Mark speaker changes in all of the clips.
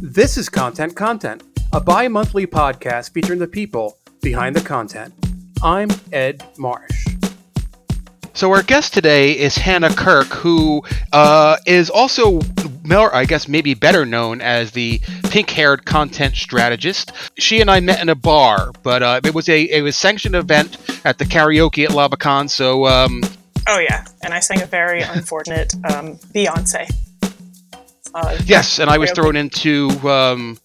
Speaker 1: This is Content Content, a bi monthly podcast featuring the people behind the content. I'm Ed Marsh.
Speaker 2: So our guest today is Hannah Kirk, who uh, is also, more, I guess, maybe better known as the pink-haired content strategist. She and I met in a bar, but uh, it was a it was sanctioned event at the karaoke at LavaCon. So, um,
Speaker 3: oh yeah, and I sang a very unfortunate um, Beyonce.
Speaker 2: Uh, yes, and I was thrown into. Um,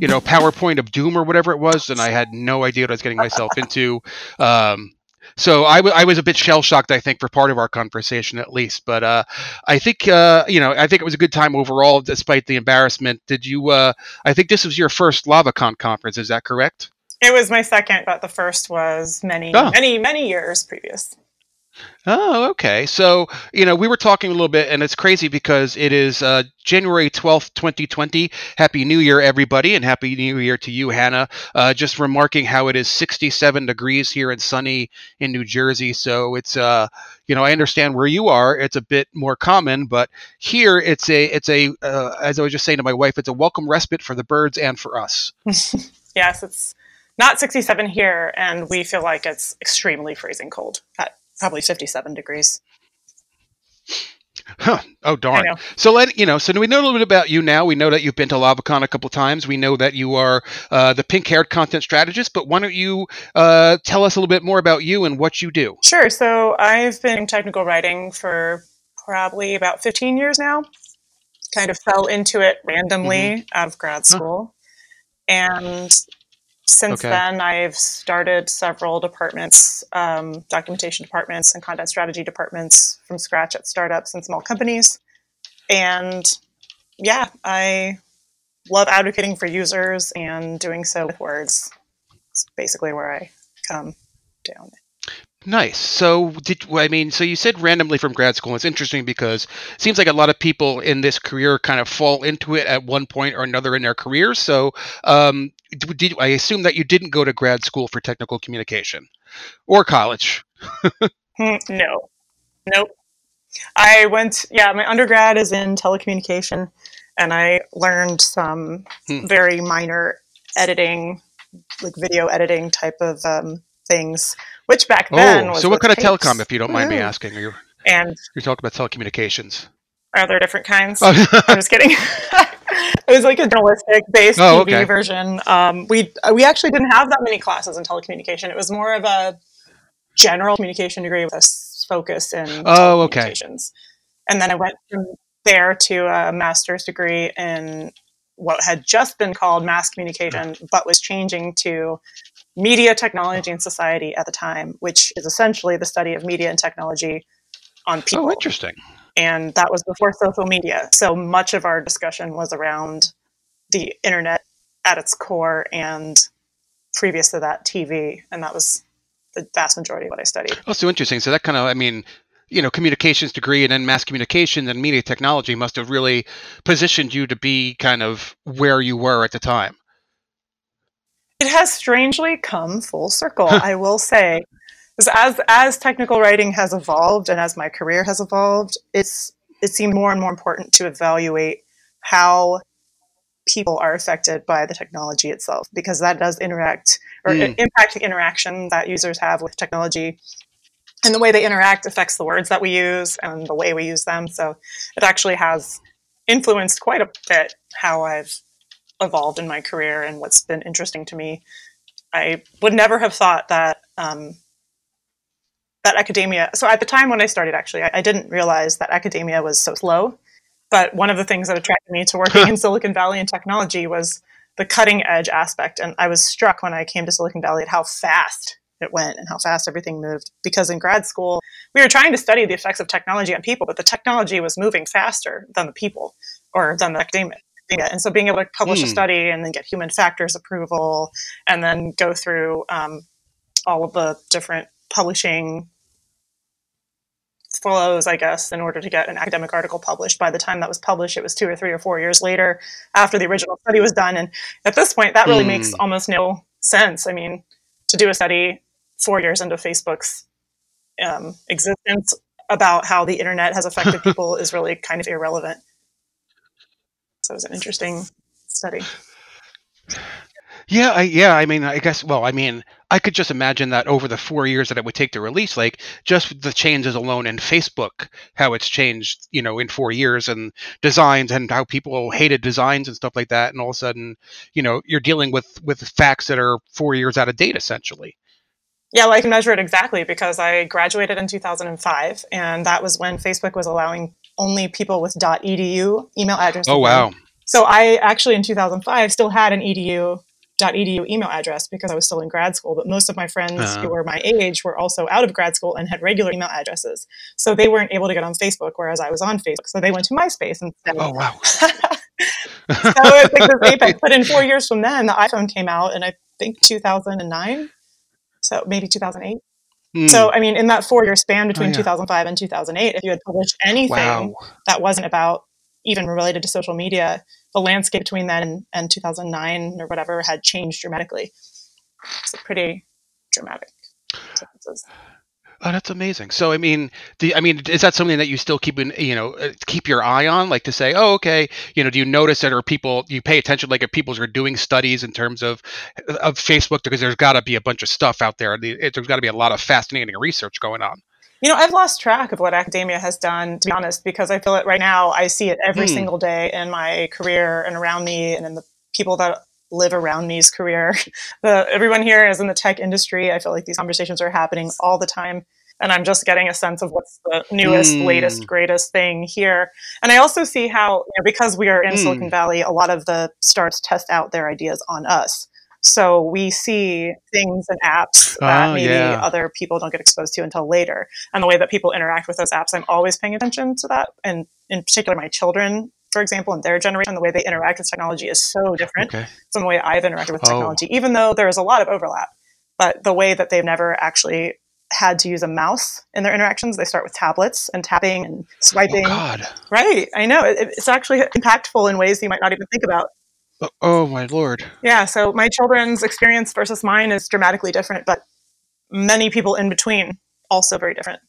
Speaker 2: you know, PowerPoint of Doom or whatever it was, and I had no idea what I was getting myself into. Um, so I, w- I was a bit shell shocked, I think, for part of our conversation at least. But uh, I think uh, you know, I think it was a good time overall, despite the embarrassment. Did you? Uh, I think this was your first LavaCon conference. Is that correct?
Speaker 3: It was my second, but the first was many, oh. many, many years previous.
Speaker 2: Oh, okay. So, you know, we were talking a little bit, and it's crazy because it is uh, January 12th, 2020. Happy New Year, everybody, and Happy New Year to you, Hannah. Uh, just remarking how it is 67 degrees here in sunny in New Jersey. So it's, uh, you know, I understand where you are. It's a bit more common, but here it's a, it's a, uh, as I was just saying to my wife, it's a welcome respite for the birds and for us.
Speaker 3: yes, it's not 67 here, and we feel like it's extremely freezing cold at probably 57 degrees.
Speaker 2: Huh. Oh darn! So let you know. So we know a little bit about you now. We know that you've been to LavaCon a couple times. We know that you are uh, the pink-haired content strategist. But why don't you uh, tell us a little bit more about you and what you do?
Speaker 3: Sure. So I've been technical writing for probably about 15 years now. Kind of fell into it randomly mm-hmm. out of grad school, huh. and since okay. then, I've started several departments, um, documentation departments and content strategy departments from scratch at startups and small companies. And yeah, I love advocating for users and doing so with words. It's basically where I come down.
Speaker 2: Nice. So, did I mean? So you said randomly from grad school. It's interesting because it seems like a lot of people in this career kind of fall into it at one point or another in their careers. So, um, did I assume that you didn't go to grad school for technical communication or college?
Speaker 3: Hmm, no, nope. I went. Yeah, my undergrad is in telecommunication, and I learned some hmm. very minor editing, like video editing type of um, things which back then oh,
Speaker 2: so what kind of telecom if you don't mind me asking? You
Speaker 3: and
Speaker 2: you're talking about telecommunications.
Speaker 3: Are there different kinds? Oh. i'm just kidding. It was like a journalistic based oh, tv okay. version. Um, we we actually didn't have that many classes in telecommunication. It was more of a general communication degree with a focus in oh okay. and then i went from there to a master's degree in what had just been called mass communication, but was changing to media technology and society at the time, which is essentially the study of media and technology on oh, people.
Speaker 2: Oh, interesting.
Speaker 3: And that was before social media. So much of our discussion was around the internet at its core and previous to that, TV. And that was the vast majority of what I studied.
Speaker 2: Oh, so interesting. So that kind of, I mean, you know, communications degree and then mass communication and media technology must have really positioned you to be kind of where you were at the time.
Speaker 3: It has strangely come full circle, I will say. As as technical writing has evolved and as my career has evolved, it's it seemed more and more important to evaluate how people are affected by the technology itself because that does interact or mm. impact the interaction that users have with technology and the way they interact affects the words that we use and the way we use them. So it actually has influenced quite a bit how I've evolved in my career and what's been interesting to me. I would never have thought that um, that academia. So at the time when I started, actually, I, I, didn't realize that academia was so slow. But one of the things that attracted me to working in Silicon Valley and technology was the cutting edge aspect. And I was struck when I came to Silicon Valley at how fast it went and how fast everything moved. Because in grad school, we were trying to study the effects of technology on people, but the technology was moving faster than the people or than the academia. And so being able to publish mm. a hmm. study and then get human factors approval and then go through um, all of the different publishing flows, I guess, in order to get an academic article published. By the time that was published, it was two or three or four years later after the original study was done. And at this point, that really mm. makes almost no sense. I mean, to do a study four years into Facebook's um, existence about how the internet has affected people is really kind of irrelevant. So it was an interesting study.
Speaker 2: Yeah, I, yeah. I mean, I guess. Well, I mean, I could just imagine that over the four years that it would take to release, like just the changes alone in Facebook, how it's changed, you know, in four years, and designs, and how people hated designs and stuff like that, and all of a sudden, you know, you're dealing with with facts that are four years out of date, essentially.
Speaker 3: Yeah, well, I can measure it exactly because I graduated in 2005, and that was when Facebook was allowing only people with .edu email addresses.
Speaker 2: Oh wow!
Speaker 3: So I actually in 2005 still had an edu .edu email address because I was still in grad school, but most of my friends uh-huh. who were my age were also out of grad school and had regular email addresses. So they weren't able to get on Facebook, whereas I was on Facebook. So they went to MySpace instead.
Speaker 2: Oh wow.
Speaker 3: so it's like this apex. But in four years from then, the iPhone came out, and I think 2009, so maybe 2008. Mm. So I mean, in that four-year span between oh, yeah. 2005 and 2008, if you had published anything wow. that wasn't about even related to social media, the landscape between then and, and 2009 or whatever had changed dramatically. It's pretty dramatic differences.
Speaker 2: Oh, that's amazing. So, I mean, the, I mean, is that something that you still keep in, you know, uh, keep your eye on, like to say, oh, okay, you know, do you notice that, or people, you pay attention, like if people are doing studies in terms of of Facebook, because there's got to be a bunch of stuff out there. There's got to be a lot of fascinating research going on.
Speaker 3: You know, I've lost track of what academia has done, to be honest, because I feel it right now. I see it every mm. single day in my career and around me and in the people that live around me's career. The, everyone here is in the tech industry. I feel like these conversations are happening all the time. And I'm just getting a sense of what's the newest, mm. latest, greatest thing here. And I also see how, you know, because we are in mm. Silicon Valley, a lot of the startups test out their ideas on us. So we see things and apps that oh, maybe yeah. other people don't get exposed to until later. And the way that people interact with those apps, I'm always paying attention to that. And in particular, my children, for example, in their generation, the way they interact with technology is so different okay. from the way I've interacted with oh. technology, oh. even though there is a lot of overlap. But the way that they've never actually had to use a mouse in their interactions. They start with tablets and tapping and swiping. Oh
Speaker 2: God.
Speaker 3: Right. I know. It, it's actually impactful in ways you might not even think about.
Speaker 2: Oh, oh my lord.
Speaker 3: Yeah, so my children's experience versus mine is dramatically different, but many people in between also very different.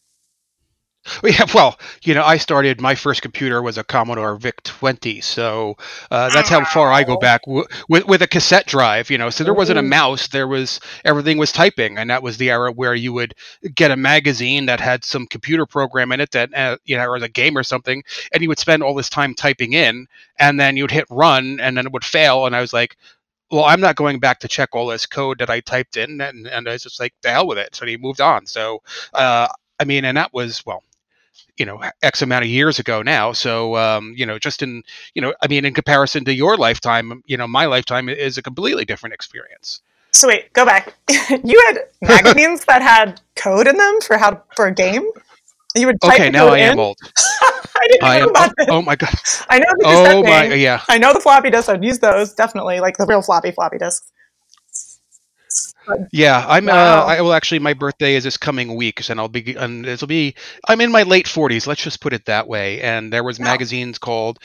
Speaker 2: Yeah, well, you know, I started. My first computer was a Commodore VIC 20, so uh, that's how far I go back w- with with a cassette drive. You know, so there wasn't a mouse. There was everything was typing, and that was the era where you would get a magazine that had some computer program in it that uh, you know, or a game or something, and you would spend all this time typing in, and then you'd hit run, and then it would fail, and I was like, well, I'm not going back to check all this code that I typed in, and, and I was just like, the hell with it. So he moved on. So, uh, I mean, and that was well, you know x amount of years ago now so um, you know just in you know i mean in comparison to your lifetime you know my lifetime is a completely different experience.
Speaker 3: So wait go back. You had magazines that had code in them for how for a game? You would
Speaker 2: okay now i am old.
Speaker 3: I didn't I know am, about
Speaker 2: oh, oh, my god.
Speaker 3: I know the oh my yeah. I know the floppy disks i'd use those definitely like the real floppy floppy disks
Speaker 2: yeah, I'm. Uh, wow. Uh, I will actually. My birthday is this coming week, and I'll be. And it'll be. I'm in my late 40s. Let's just put it that way. And there was wow. magazines called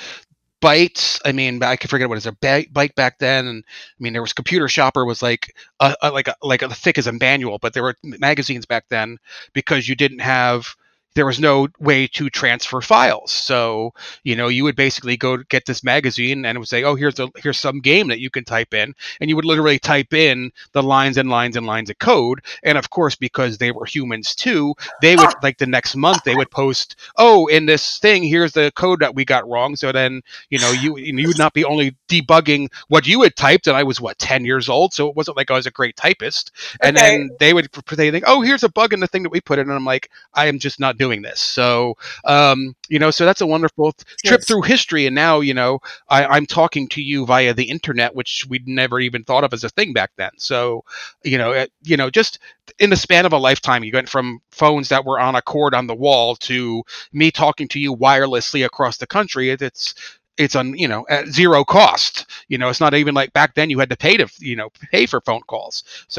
Speaker 2: Bites. I mean, I can forget what is a bite back then. And I mean, there was Computer Shopper was like a, a like a, like a thick as a manual, but there were magazines back then because you didn't have there was no way to transfer files. So, you know, you would basically go get this magazine and it would say, "Oh, here's a here's some game that you can type in." And you would literally type in the lines and lines and lines of code. And of course, because they were humans too, they would like the next month they would post, "Oh, in this thing, here's the code that we got wrong." So then, you know, you you would not be only debugging what you had typed and I was what 10 years old, so it wasn't like I was a great typist. And okay. then they would they think, "Oh, here's a bug in the thing that we put in." And I'm like, "I am just not doing this. So, um, you know, so that's a wonderful trip yes. through history. And now, you know, I, am talking to you via the internet, which we'd never even thought of as a thing back then. So, you know, it, you know, just in the span of a lifetime, you went from phones that were on a cord on the wall to me talking to you wirelessly across the country. It, it's it's on you know at zero cost you know it's not even like back then you had to pay to you know pay for phone calls so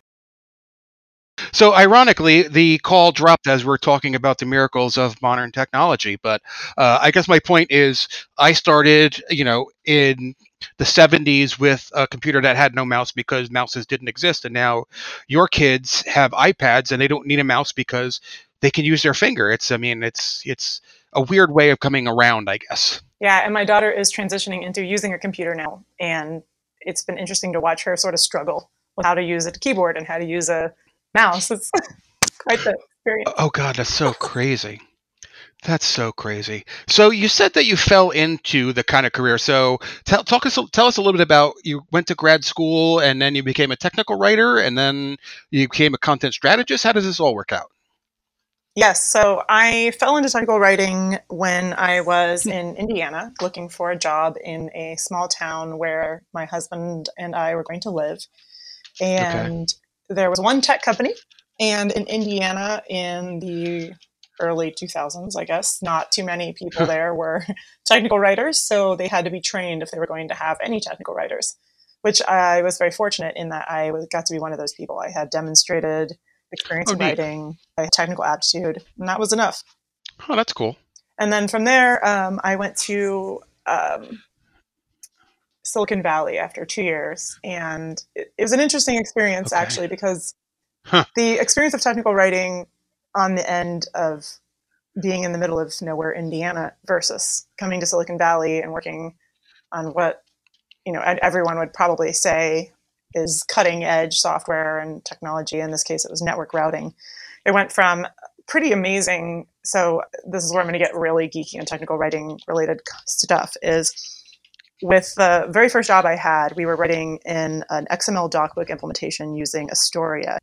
Speaker 2: so, ironically, the call dropped as we're talking about the miracles of modern technology. But uh, I guess my point is, I started, you know, in the 70s with a computer that had no mouse because mouses didn't exist. And now your kids have iPads and they don't need a mouse because they can use their finger. It's, I mean, it's, it's, a weird way of coming around, I guess.
Speaker 3: Yeah, and my daughter is transitioning into using a computer now, and it's been interesting to watch her sort of struggle with how to use a keyboard and how to use a mouse. It's quite the experience.
Speaker 2: Oh God, that's so crazy. That's so crazy. So you said that you fell into the kind of career. So tell talk us tell us a little bit about you went to grad school and then you became a technical writer and then you became a content strategist. How does this all work out?
Speaker 3: Yes, so I fell into technical writing when I was hmm. in Indiana looking for a job in a small town where my husband and I were going to live. And okay. There was one tech company and in Indiana in the early 2000s, I guess. Not too many people there were technical writers, so they had to be trained if they were going to have any technical writers, which I was very fortunate in that I got to be one of those people. I had demonstrated experience oh, in writing, had technical aptitude, and that was enough.
Speaker 2: Oh, that's cool.
Speaker 3: And then from there, um, I went to um, Silicon Valley after two years, and it, it was an interesting experience okay. actually because huh. the experience of technical writing on the end of being in the middle of nowhere, Indiana, versus coming to Silicon Valley and working on what you know everyone would probably say is cutting edge software and technology. In this case, it was network routing. It went from pretty amazing. So this is where I'm going to get really geeky and technical writing related stuff. Is with the very first job I had, we were writing in an XML docbook implementation using Astoria.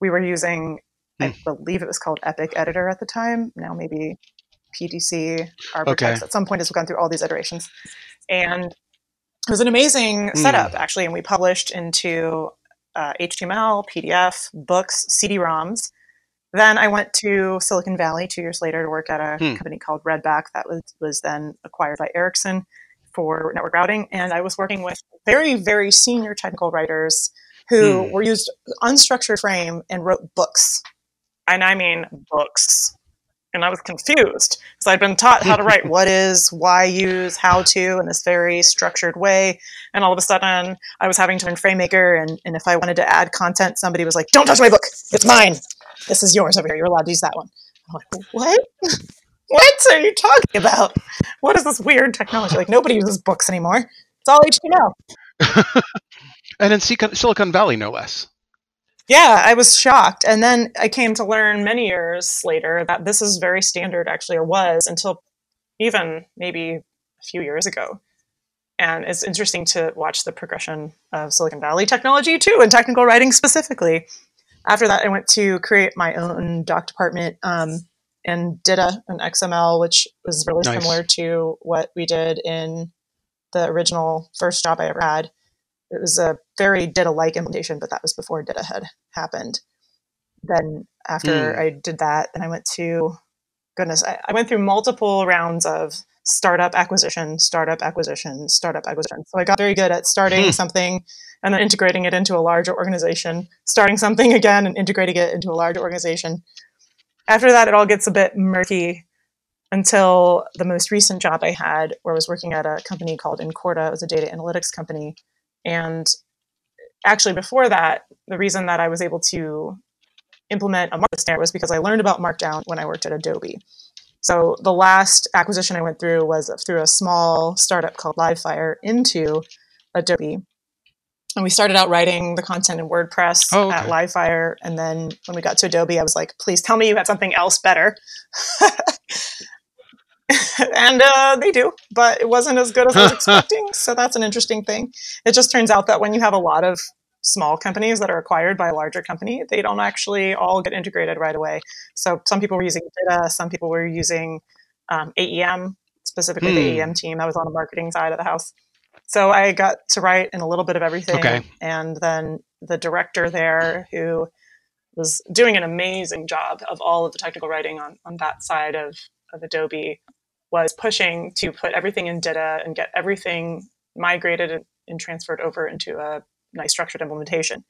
Speaker 3: We were using I hmm. believe it was called Epic Editor at the time. Now maybe PTC, Arbortext. Okay. At some point, it's gone through all these iterations, and it was an amazing mm. setup actually. And we published into uh, HTML, PDF, books, CD-ROMs. Then I went to Silicon Valley two years later to work at a hmm. company called Redback that was was then acquired by Ericsson for network routing, and I was working with very very senior technical writers who hmm. were used unstructured frame and wrote books and I mean books. And I was confused because I'd been taught how to write what is, why use, how to in this very structured way. And all of a sudden, I was having to learn FrameMaker. And, and if I wanted to add content, somebody was like, Don't touch my book. It's mine. This is yours over here. You're allowed to use that one. I'm like, What? what are you talking about? What is this weird technology? Like, nobody uses books anymore. It's all HTML.
Speaker 2: and in Silicon Valley, no less
Speaker 3: yeah, I was shocked. And then I came to learn many years later that this is very standard, actually, or was until even maybe a few years ago. And it's interesting to watch the progression of Silicon Valley technology too, and technical writing specifically. After that, I went to create my own doc department um, and did a, an XML, which was really nice. similar to what we did in the original first job I ever had it was a very DITA-like implementation, but that was before DITA had happened. Then after mm. I did that, then I went to goodness, I, I, went through multiple rounds of startup acquisition, startup acquisition, startup acquisition. So I got very good at starting hmm. something and then integrating it into a larger organization, starting something again and integrating it into a larger organization. After that, it all gets a bit murky until the most recent job I had, where I was working at a company called Incorta. It was a data analytics company and actually, before that, the reason that I was able to implement a markdown standard was because I learned about Markdown when I worked at Adobe. So the last acquisition I went through was through a small startup called Livefyre into Adobe. And we started out writing the content in WordPress oh, okay. at Livefyre. And then when we got to Adobe, I was like, please tell me you have something else better. and uh, they do, but it wasn't as good as I was expecting. So that's an interesting thing. It just turns out that when you have a lot of small companies that are acquired by a larger company, they don't actually all get integrated right away. So some people were using DITA, some people were using um, AEM, specifically hmm. the AEM team that was on the marketing side of the house. So I got to write in a little bit of everything. Okay. And then the director there, who was doing an amazing job of all of the technical writing on, on that side of, of Adobe, was pushing to put everything in DITA and get everything migrated and transferred over into a nice structured implementation.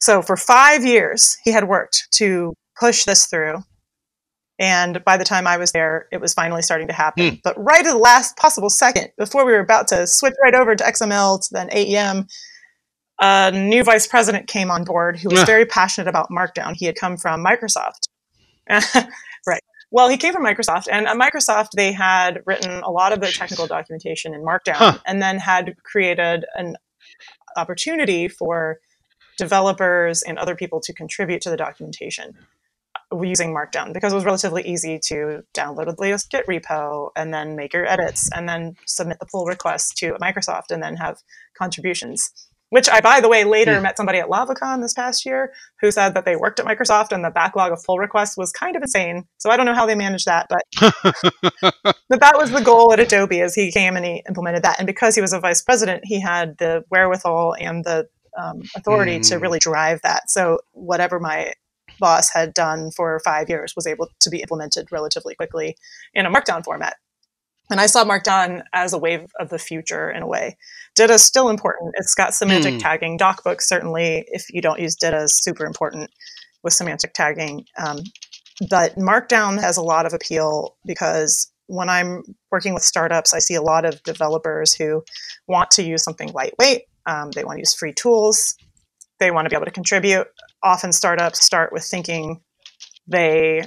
Speaker 3: So for five years, he had worked to push this through. And by the time I was there, it was finally starting to happen. Mm. But right at the last possible second, before we were about to switch right over to XML to then AEM, a new vice president came on board who was very passionate about Markdown. He had come from Microsoft. right. Well, he came from Microsoft, and at Microsoft, they had written a lot of their technical documentation in Markdown, huh. and then had created an opportunity for developers and other people to contribute to the documentation using Markdown because it was relatively easy to download the latest Git repo and then make your edits and then submit the pull request to Microsoft and then have contributions. Which I, by the way, later met somebody at LavaCon this past year who said that they worked at Microsoft and the backlog of pull requests was kind of insane. So I don't know how they managed that, but but that was the goal at Adobe as he came and he implemented that. And because he was a vice president, he had the wherewithal and the um, authority mm. to really drive that. So whatever my boss had done for five years was able to be implemented relatively quickly in a markdown format. And I saw Markdown as a wave of the future in a way. DITA is still important. It's got semantic mm. tagging. DocBooks, certainly, if you don't use DITA, is super important with semantic tagging. Um, but Markdown has a lot of appeal because when I'm working with startups, I see a lot of developers who want to use something lightweight. Um, they want to use free tools. They want to be able to contribute. Often startups start with thinking they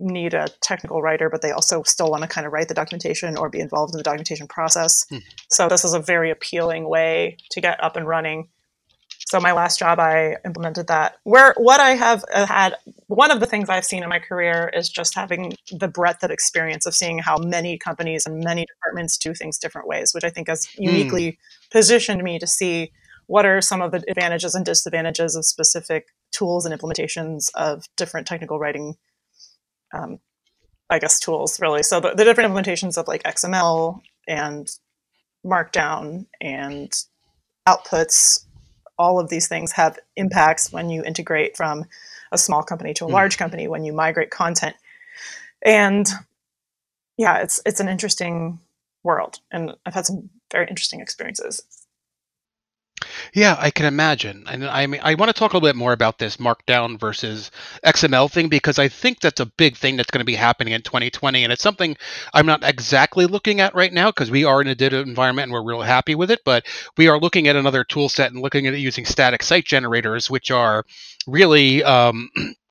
Speaker 3: need a technical writer, but they also still want to kind of write the documentation or be involved in the documentation process. Hmm. So this is a very appealing way to get up and running. So my last job, I implemented that. Where what I have had, one of the things I've seen in my career is just having the breadth of experience of seeing how many companies and many departments do things different ways, which I think has hmm. uniquely positioned me to see what are some of the advantages and disadvantages of specific tools and implementations of different technical writing um, I guess tools really. So the, the, different implementations of like XML and Markdown and outputs, all of these things have impacts when you integrate from a small company to a mm. large company when you migrate content. And yeah, it's it's an interesting world, and I've had some very interesting experiences.
Speaker 2: Yeah, I can imagine. And I mean, I want to talk a little bit more about this Markdown versus XML thing because I think that's a big thing that's going to be happening in 2020, and it's something I'm not exactly looking at right now because we are in a DITA environment and we're real happy with it. But we are looking at another tool set and looking at it using static site generators, which are really um,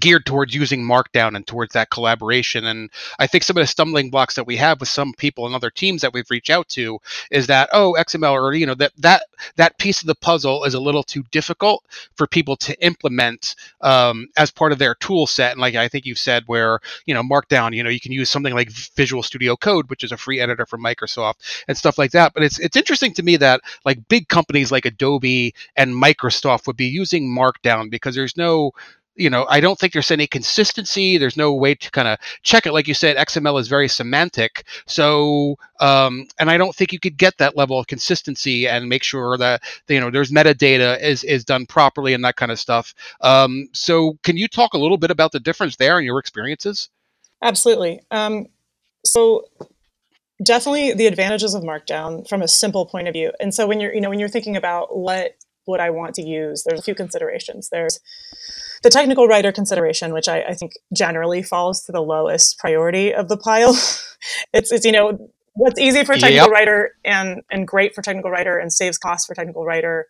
Speaker 2: geared towards using Markdown and towards that collaboration. And I think some of the stumbling blocks that we have with some people and other teams that we've reached out to is that oh XML or you know that that that piece of the puzzle is a little too difficult for people to implement um, as part of their tool set. And like I think you've said, where you know Markdown, you know you can use something like Visual Studio Code, which is a free editor from Microsoft and stuff like that. But it's it's interesting to me that like big companies like Adobe and Microsoft would be using Markdown because there's no you know, I don't think there's any consistency. There's no way to kind of check it. Like you said, XML is very semantic. So, um, and I don't think you could get that level of consistency and make sure that you know there's metadata is is done properly and that kind of stuff. Um, so, can you talk a little bit about the difference there and your experiences?
Speaker 3: Absolutely. Um, so, definitely the advantages of Markdown from a simple point of view. And so, when you're you know when you're thinking about what would I want to use, there's a few considerations. There's the technical writer consideration, which I, I think generally falls to the lowest priority of the pile. it's, it's, you know, what's easy for a technical yep. writer and, and great for technical writer and saves costs for technical writer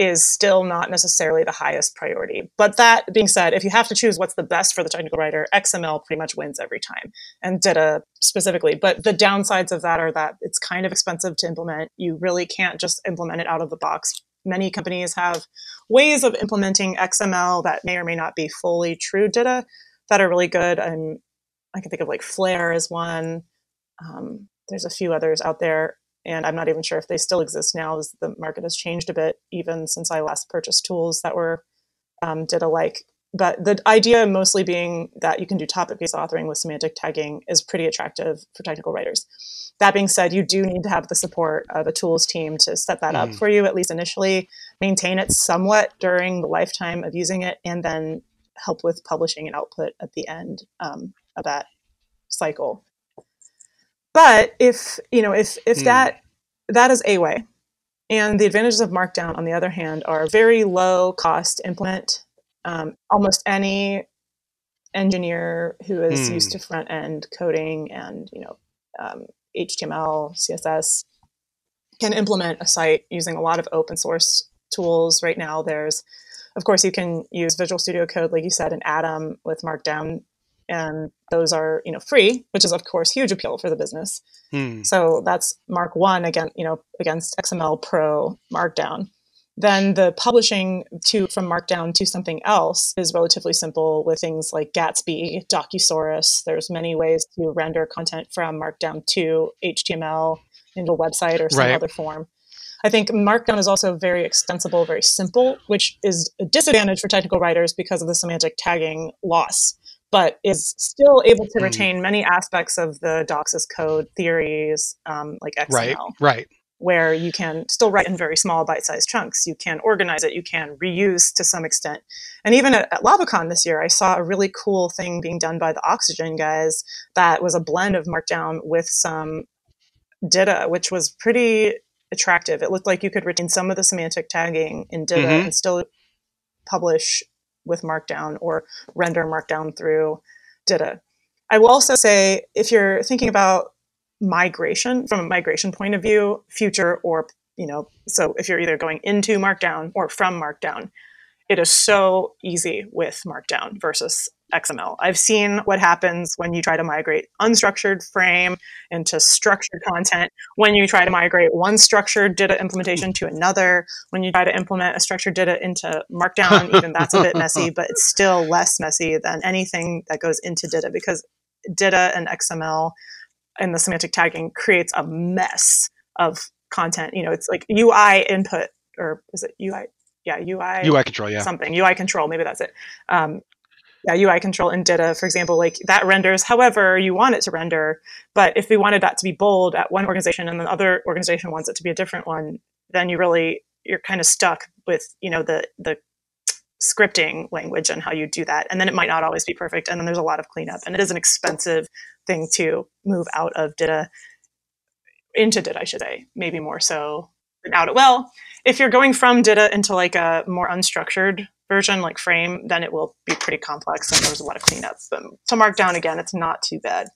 Speaker 3: is still not necessarily the highest priority. But that being said, if you have to choose what's the best for the technical writer, XML pretty much wins every time, and DITA specifically. But the downsides of that are that it's kind of expensive to implement. You really can't just implement it out of the box many companies have ways of implementing XML that may or may not be fully true DITA that are really good. And I can think of like Flare as one. Um, there's a few others out there, and I'm not even sure if they still exist now, as the market has changed a bit even since I last purchased tools that were um, DITA like but the idea mostly being that you can do topic-based authoring with semantic tagging is pretty attractive for technical writers. That being said, you do need to have the support of a tools team to set that mm. up for you, at least initially, maintain it somewhat during the lifetime of using it, and then help with publishing and output at the end um, of that cycle. But if you know if if mm. that that is a way, and the advantages of Markdown, on the other hand, are very low cost implement um, almost any engineer who is mm. used to front end coding and you know um, HTML, CSS can implement a site using a lot of open source tools. Right now, there's, of course, you can use Visual Studio Code, like you said, and Atom with Markdown and those are you know free, which is of course huge appeal for the business.
Speaker 2: Hmm.
Speaker 3: So that's Mark One again, you know, against XML Pro Markdown. Then the publishing to from Markdown to something else is relatively simple with things like Gatsby, Docusaurus. There's many ways to render content from Markdown to HTML into a website or some
Speaker 2: Right.
Speaker 3: other form. I think Markdown is also very extensible, very simple, which is a disadvantage for technical writers because of the semantic tagging loss, but is still able to
Speaker 2: Mm.
Speaker 3: retain many aspects of the Doxis code theories, um, like XML
Speaker 2: Right. Right.
Speaker 3: Where you can still write in very small bite-sized chunks. You can organize it, you can reuse to some extent. And even at, at LavaCon this year, I saw a really cool thing being done by the Oxygen guys that was a blend of Markdown with some Dita, which was pretty attractive. It looked like you could retain some of the semantic tagging in Dita
Speaker 2: Mhm.
Speaker 3: and still publish with Markdown or render Markdown through Dita. I will also say if you're thinking about migration from a migration point of view, future or you know, so if you're either going into Markdown or from Markdown, it is so easy with Markdown versus XML. I've seen what happens when you try to migrate unstructured frame into structured content, when you try to migrate one structured Dita implementation to another, when you try to implement a structured Dita into Markdown, even that's a bit messy, but it's still less messy than anything that goes into Dita because Dita and XML and the semantic tagging creates a mess of content. You know, it's like UI input, or is it UI? Yeah, UI
Speaker 2: UI control. Yeah.
Speaker 3: something UI control. Maybe that's it. Um, yeah, UI control in Dita, for example, like that renders however you want it to render. But if we wanted that to be bold at one organization and the other organization wants it to be a different one, then you really you're kind of stuck with you know the the scripting language and how you do that. And then it might not always be perfect. And then there's a lot of cleanup. And it is an expensive thing to move out of Dita into Dita, I should say, maybe more so than out of well, if you're going from Dita into like a more unstructured version like frame, then it will be pretty complex and there's a lot of cleanup. But to Markdown again, it's not too bad.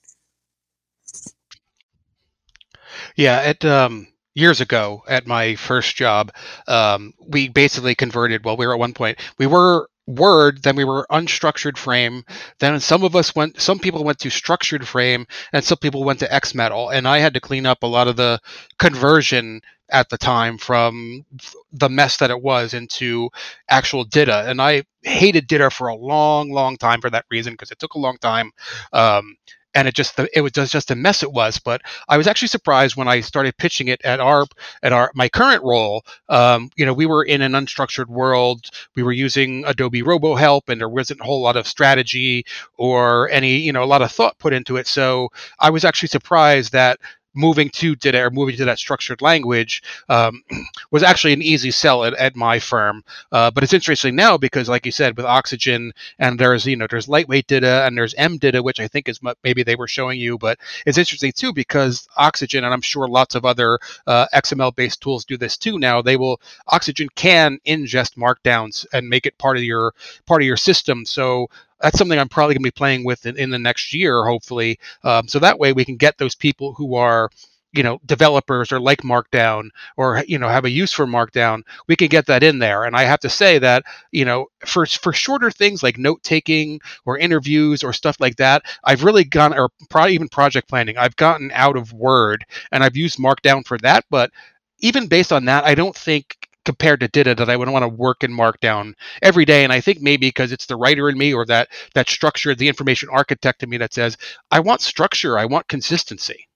Speaker 2: Yeah, at um, years ago at my first job, um, we basically converted. Well, we were at one point we were Word, then we were unstructured frame. Then some of us went. Some people went to structured frame, and some people went to XMetaL. And I had to clean up a lot of the conversion at the time from the mess that it was into actual Dita. And I hated Dita for a long, long time for that reason because it took a long time. Um, and it just it was just a mess it was. But I was actually surprised when I started pitching it at our at our my current role. Um, you know, we were in an unstructured world. We were using Adobe RoboHelp, and there wasn't a whole lot of strategy or any you know a lot of thought put into it. So I was actually surprised that moving to Dita or moving to that structured language um, was actually an easy sell at, at my firm. Uh, but it's interesting now because, like you said, with Oxygen and there's you know there's lightweight DITA and there's MDITA, which I think is maybe they were showing you, but it's interesting too because Oxygen and I'm sure lots of other uh, XML based tools do this too. Now they will Oxygen can ingest markdowns and make it part of your part of your system. So that's something I'm probably going to be playing with in, in the next year, hopefully. Um, so that way we can get those people who are, you know, developers or like Markdown or you know have a use for Markdown. We can get that in there. And I have to say that you know for for shorter things like note taking or interviews or stuff like that, I've really gone or probably even project planning. I've gotten out of Word and I've used Markdown for that. But even based on that, I don't think compared to Dita that I would want to work in Markdown every day. And I think maybe because it's the writer in me or that that structure, the information architect in me that says, I want structure, I want consistency.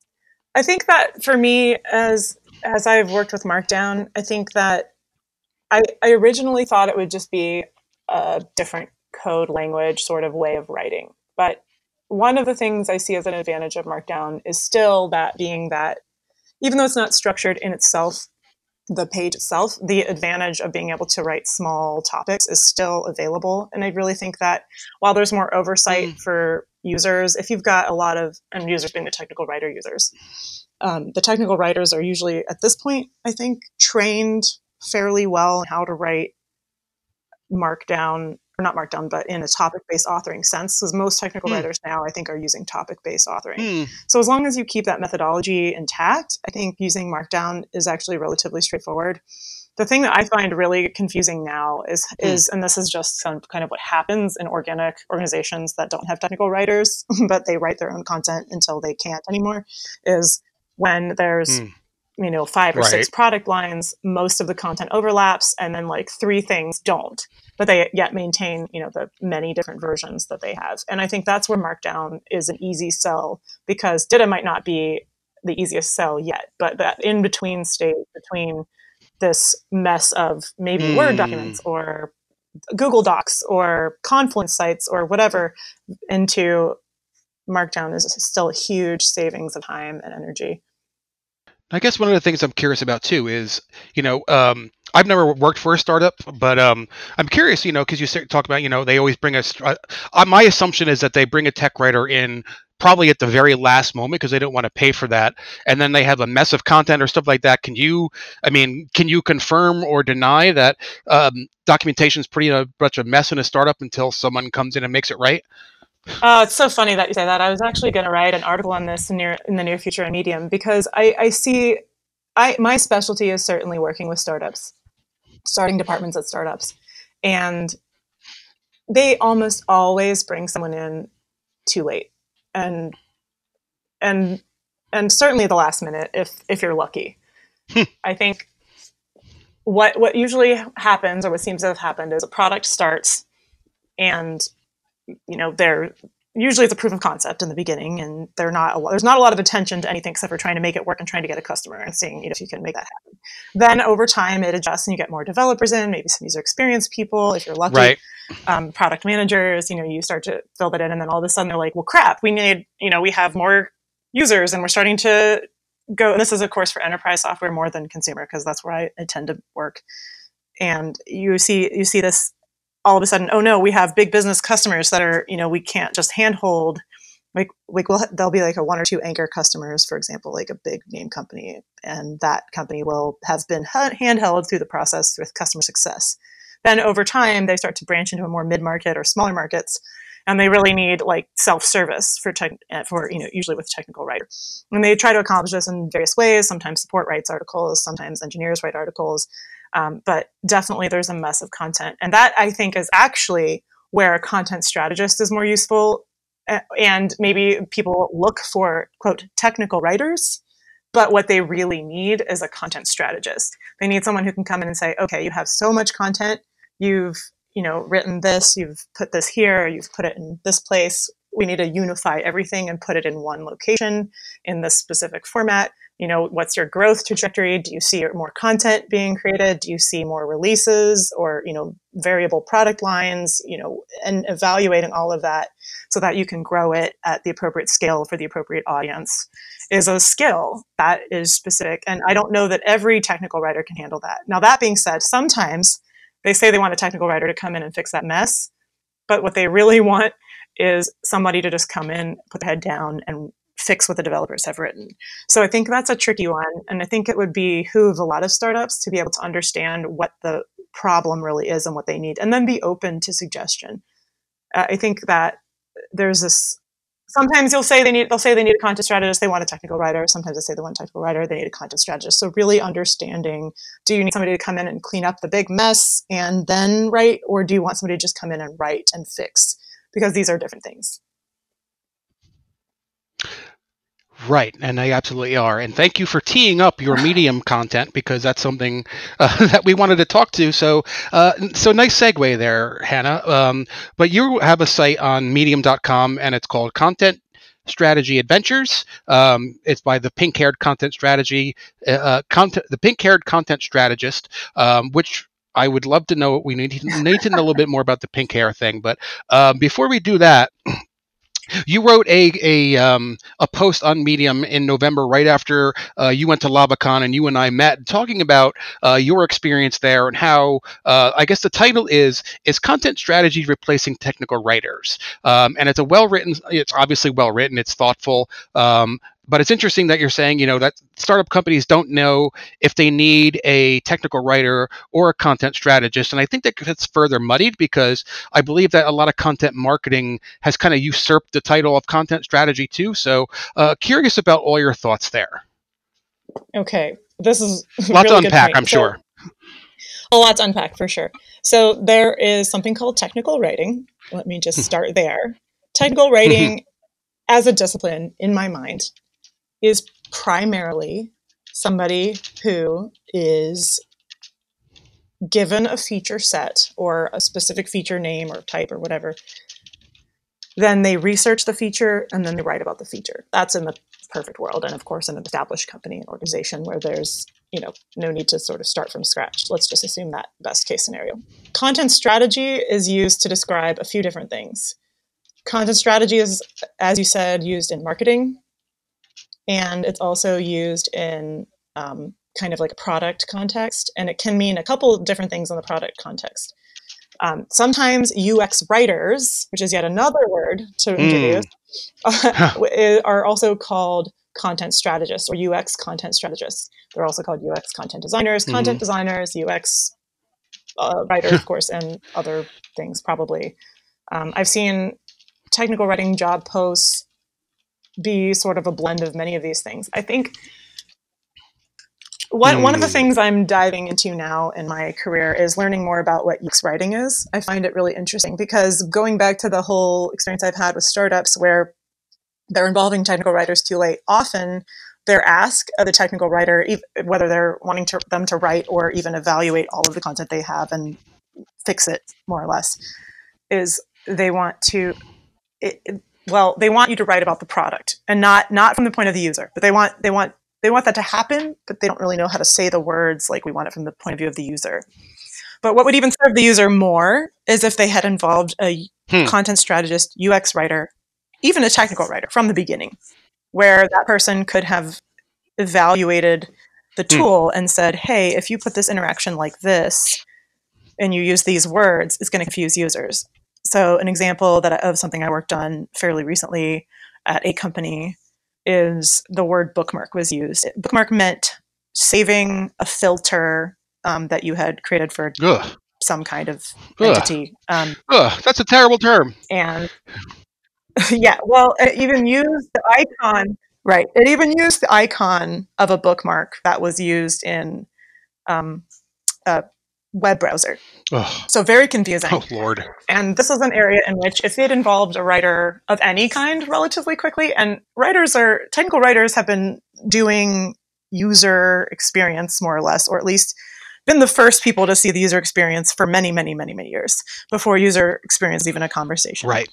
Speaker 3: I think that for me, as as I've worked with Markdown, I think that I, I originally thought it would just be a different code language sort of way of writing. But one of the things I see as an advantage of Markdown is still that being that even though it's not structured in itself, the page itself, the advantage of being able to write small topics is still available. And I really think that while there's more oversight
Speaker 2: Mm.
Speaker 3: for users, if you've got a lot of, and users being the technical writer users, um, the technical writers are usually at this point, I think, trained fairly well how to write markdown or not markdown but in a topic based authoring sense because most technical
Speaker 2: Hmm.
Speaker 3: writers now i think are using topic based authoring
Speaker 2: Hmm.
Speaker 3: so as long as you keep that methodology intact i think using markdown is actually relatively straightforward the thing that I find really confusing now is mm. is and this is just some kind of what happens in organic organizations that don't have technical writers, but they write their own content until they can't anymore, is when there's mm. You know five or right. six product lines, most of the content overlaps, and then like three things don't, but they yet maintain you know the many different versions that they have. And I think that's where Markdown is an easy sell because DITA might not be the easiest sell yet, but that in between state between this mess of maybe mm. Word documents or Google Docs or Confluence sites or whatever into Markdown is still a huge savings of time and energy.
Speaker 2: I guess one of the things I'm curious about too is, you know, um, I've never worked for a startup, but um, I'm curious, you know, because you talk about, you know, they always bring a. Uh, my assumption is that they bring a tech writer in probably at the very last moment because they don't want to pay for that and then they have a mess of content or stuff like that can you i mean can you confirm or deny that um, documentation is pretty uh, much a mess in a startup until someone comes in and makes it right
Speaker 3: uh, it's so funny that you say that. I was actually going to write an article on this near in the near future in Medium because I, I see, I my specialty is certainly working with startups, starting departments at startups, and they almost always bring someone in too late and and and certainly the last minute if if you're lucky. Hmm. I think what what usually happens or what seems to have happened is a product starts and you know they're usually it's a proof of concept in the beginning and they're not a, there's not a lot of attention to anything except for trying to make it work and trying to get a customer and seeing you know if you can make that happen then over time it adjusts and you get more developers in maybe some user experience people if you're lucky
Speaker 2: right.
Speaker 3: um, product managers you know you start to fill that in and then all of a sudden they're like well crap we need you know we have more users and we're starting to go and this is of course for enterprise software more than consumer because that's where i, I tend to work and you see you see this all of a sudden, oh no, we have big business customers that are, you know, we can't just handhold. Like, like we'll, there'll be like a one or two anchor customers, for example, like a big name company, and that company will have been handheld through the process with customer success. Then over time, they start to branch into a more mid market or smaller markets, and they really need like self-service for tech, for you know usually with technical writer and they try to accomplish this in various ways sometimes support writes articles sometimes engineers write articles um, but definitely there's a mess of content. And that I think is actually where a content strategist is more useful. And maybe people look for, quote, technical writers, but what they really need is a content strategist. They need someone who can come in and say, okay, you have so much content. You've, you know, written this, you've put this here, you've put it in this place. We need to unify everything and put it in one location in this specific format. You know what's your growth trajectory? Do you see more content being created? Do you see more releases or you know variable product lines you know and evaluating all of that so that you can grow it at the appropriate scale for the appropriate audience is a skill that is specific. And i don't know that every technical writer can handle that. Now that being said sometimes they say they want a technical writer to come in and fix that mess but what they really want is somebody to just come in put their head down and fix what the developers have written. So I think that's a tricky one. And I think it would be behoove a lot of startups to be able to understand what the problem really is and what they need, and then be open to suggestion. Uh, I think that there's this. Sometimes you'll say they need. They'll say they need a content strategist. They want a technical writer. Sometimes they say they want a technical writer. They need a content strategist. So really understanding: Do you need somebody to come in and clean up the big mess and then write, or do you want somebody to just come in and write and fix? Because these are different things.
Speaker 2: Right, and they absolutely are. And thank you for teeing up your medium content because that's something uh, that we wanted to talk to. So, uh, so nice segue there, Hannah. Um, but you have a site on Medium.com, and it's called Content Strategy Adventures. Um, it's by the pink-haired content strategy, uh, uh content, the pink-haired content strategist, um, which I would love to know. We need to, need to know a little bit more about the pink hair thing. But um, before we do that, you wrote a a um, a post on Medium in November, right after uh, you went to LavaCon, and you and I met, talking about uh, your experience there and how uh, I guess the title is is content strategy replacing technical writers, um, and it's a well written. It's obviously well written. It's thoughtful. Um, but it's interesting that you're saying, you know, that startup companies don't know if they need a technical writer or a content strategist. And I think that gets further muddied because I believe that a lot of content marketing has kind of usurped the title of content strategy too. So, uh, curious about all your thoughts there.
Speaker 3: Okay. This is
Speaker 2: a lot to unpack, I'm so, sure.
Speaker 3: A lot to unpack for sure. So there is something called technical writing. Let me just start there. Technical writing as a discipline, in my mind, is primarily somebody who is given a feature set or a specific feature name or type or whatever, then they research the feature and then they write about the feature. That's in the perfect world. And of course, an established company and organization where there's you know no need to sort of start from scratch. Let's just assume that best case scenario. Content strategy is used to describe a few different things. Content strategy is, as you said, used in marketing, and it's also used in um, kind of like a product context, and it can mean a couple different things in the product context. Um, sometimes UX writers, which is yet another word to hmm. introduce, mm. are also called content strategists or UX content strategists. They're also called UX content designers, mm-hmm. content designers, UX uh, writers, of course, and other things probably. Um, I've seen technical writing job posts be sort of a blend of many of these things. I think one, mm. one of the hmm. things I'm diving into now in my career is learning more about what UX writing is. I find it really interesting because going back to the whole experience I've had with startups where they're involving technical writers too late, often their ask of the technical writer, whether they're wanting to, them to write or even evaluate all of the content they have and fix it more or less, is they want to it, it, well, they want you to write about the product and not not from the point of the user, but they want they want they want that to happen, but they don't really know how to say the words like we want it from the point of view of the user. But what would even serve the user more is if they had involved a hmm. content strategist, UX writer, even a technical writer from the beginning, where that person could have evaluated the hmm. tool and said, hey, if you put this interaction like this and you use these words, it's going to confuse users. So, an example that of something I worked on fairly recently at a company is the word bookmark was used. Bookmark meant saving a filter um, that you had created for Ugh. some kind of entity.
Speaker 2: Um, Ugh, that's a terrible term.
Speaker 3: And yeah, well, it even used the icon. Right. It even used the icon of a bookmark that was used in um, a web browser. So very confusing.
Speaker 2: Oh Lord!
Speaker 3: And this is an area in which, if it involved a writer of any kind, relatively quickly, and writers are technical writers have been doing user experience more or less, or at least been the first people to see the user experience for many, many, many, many years before user experience even a conversation.
Speaker 2: Right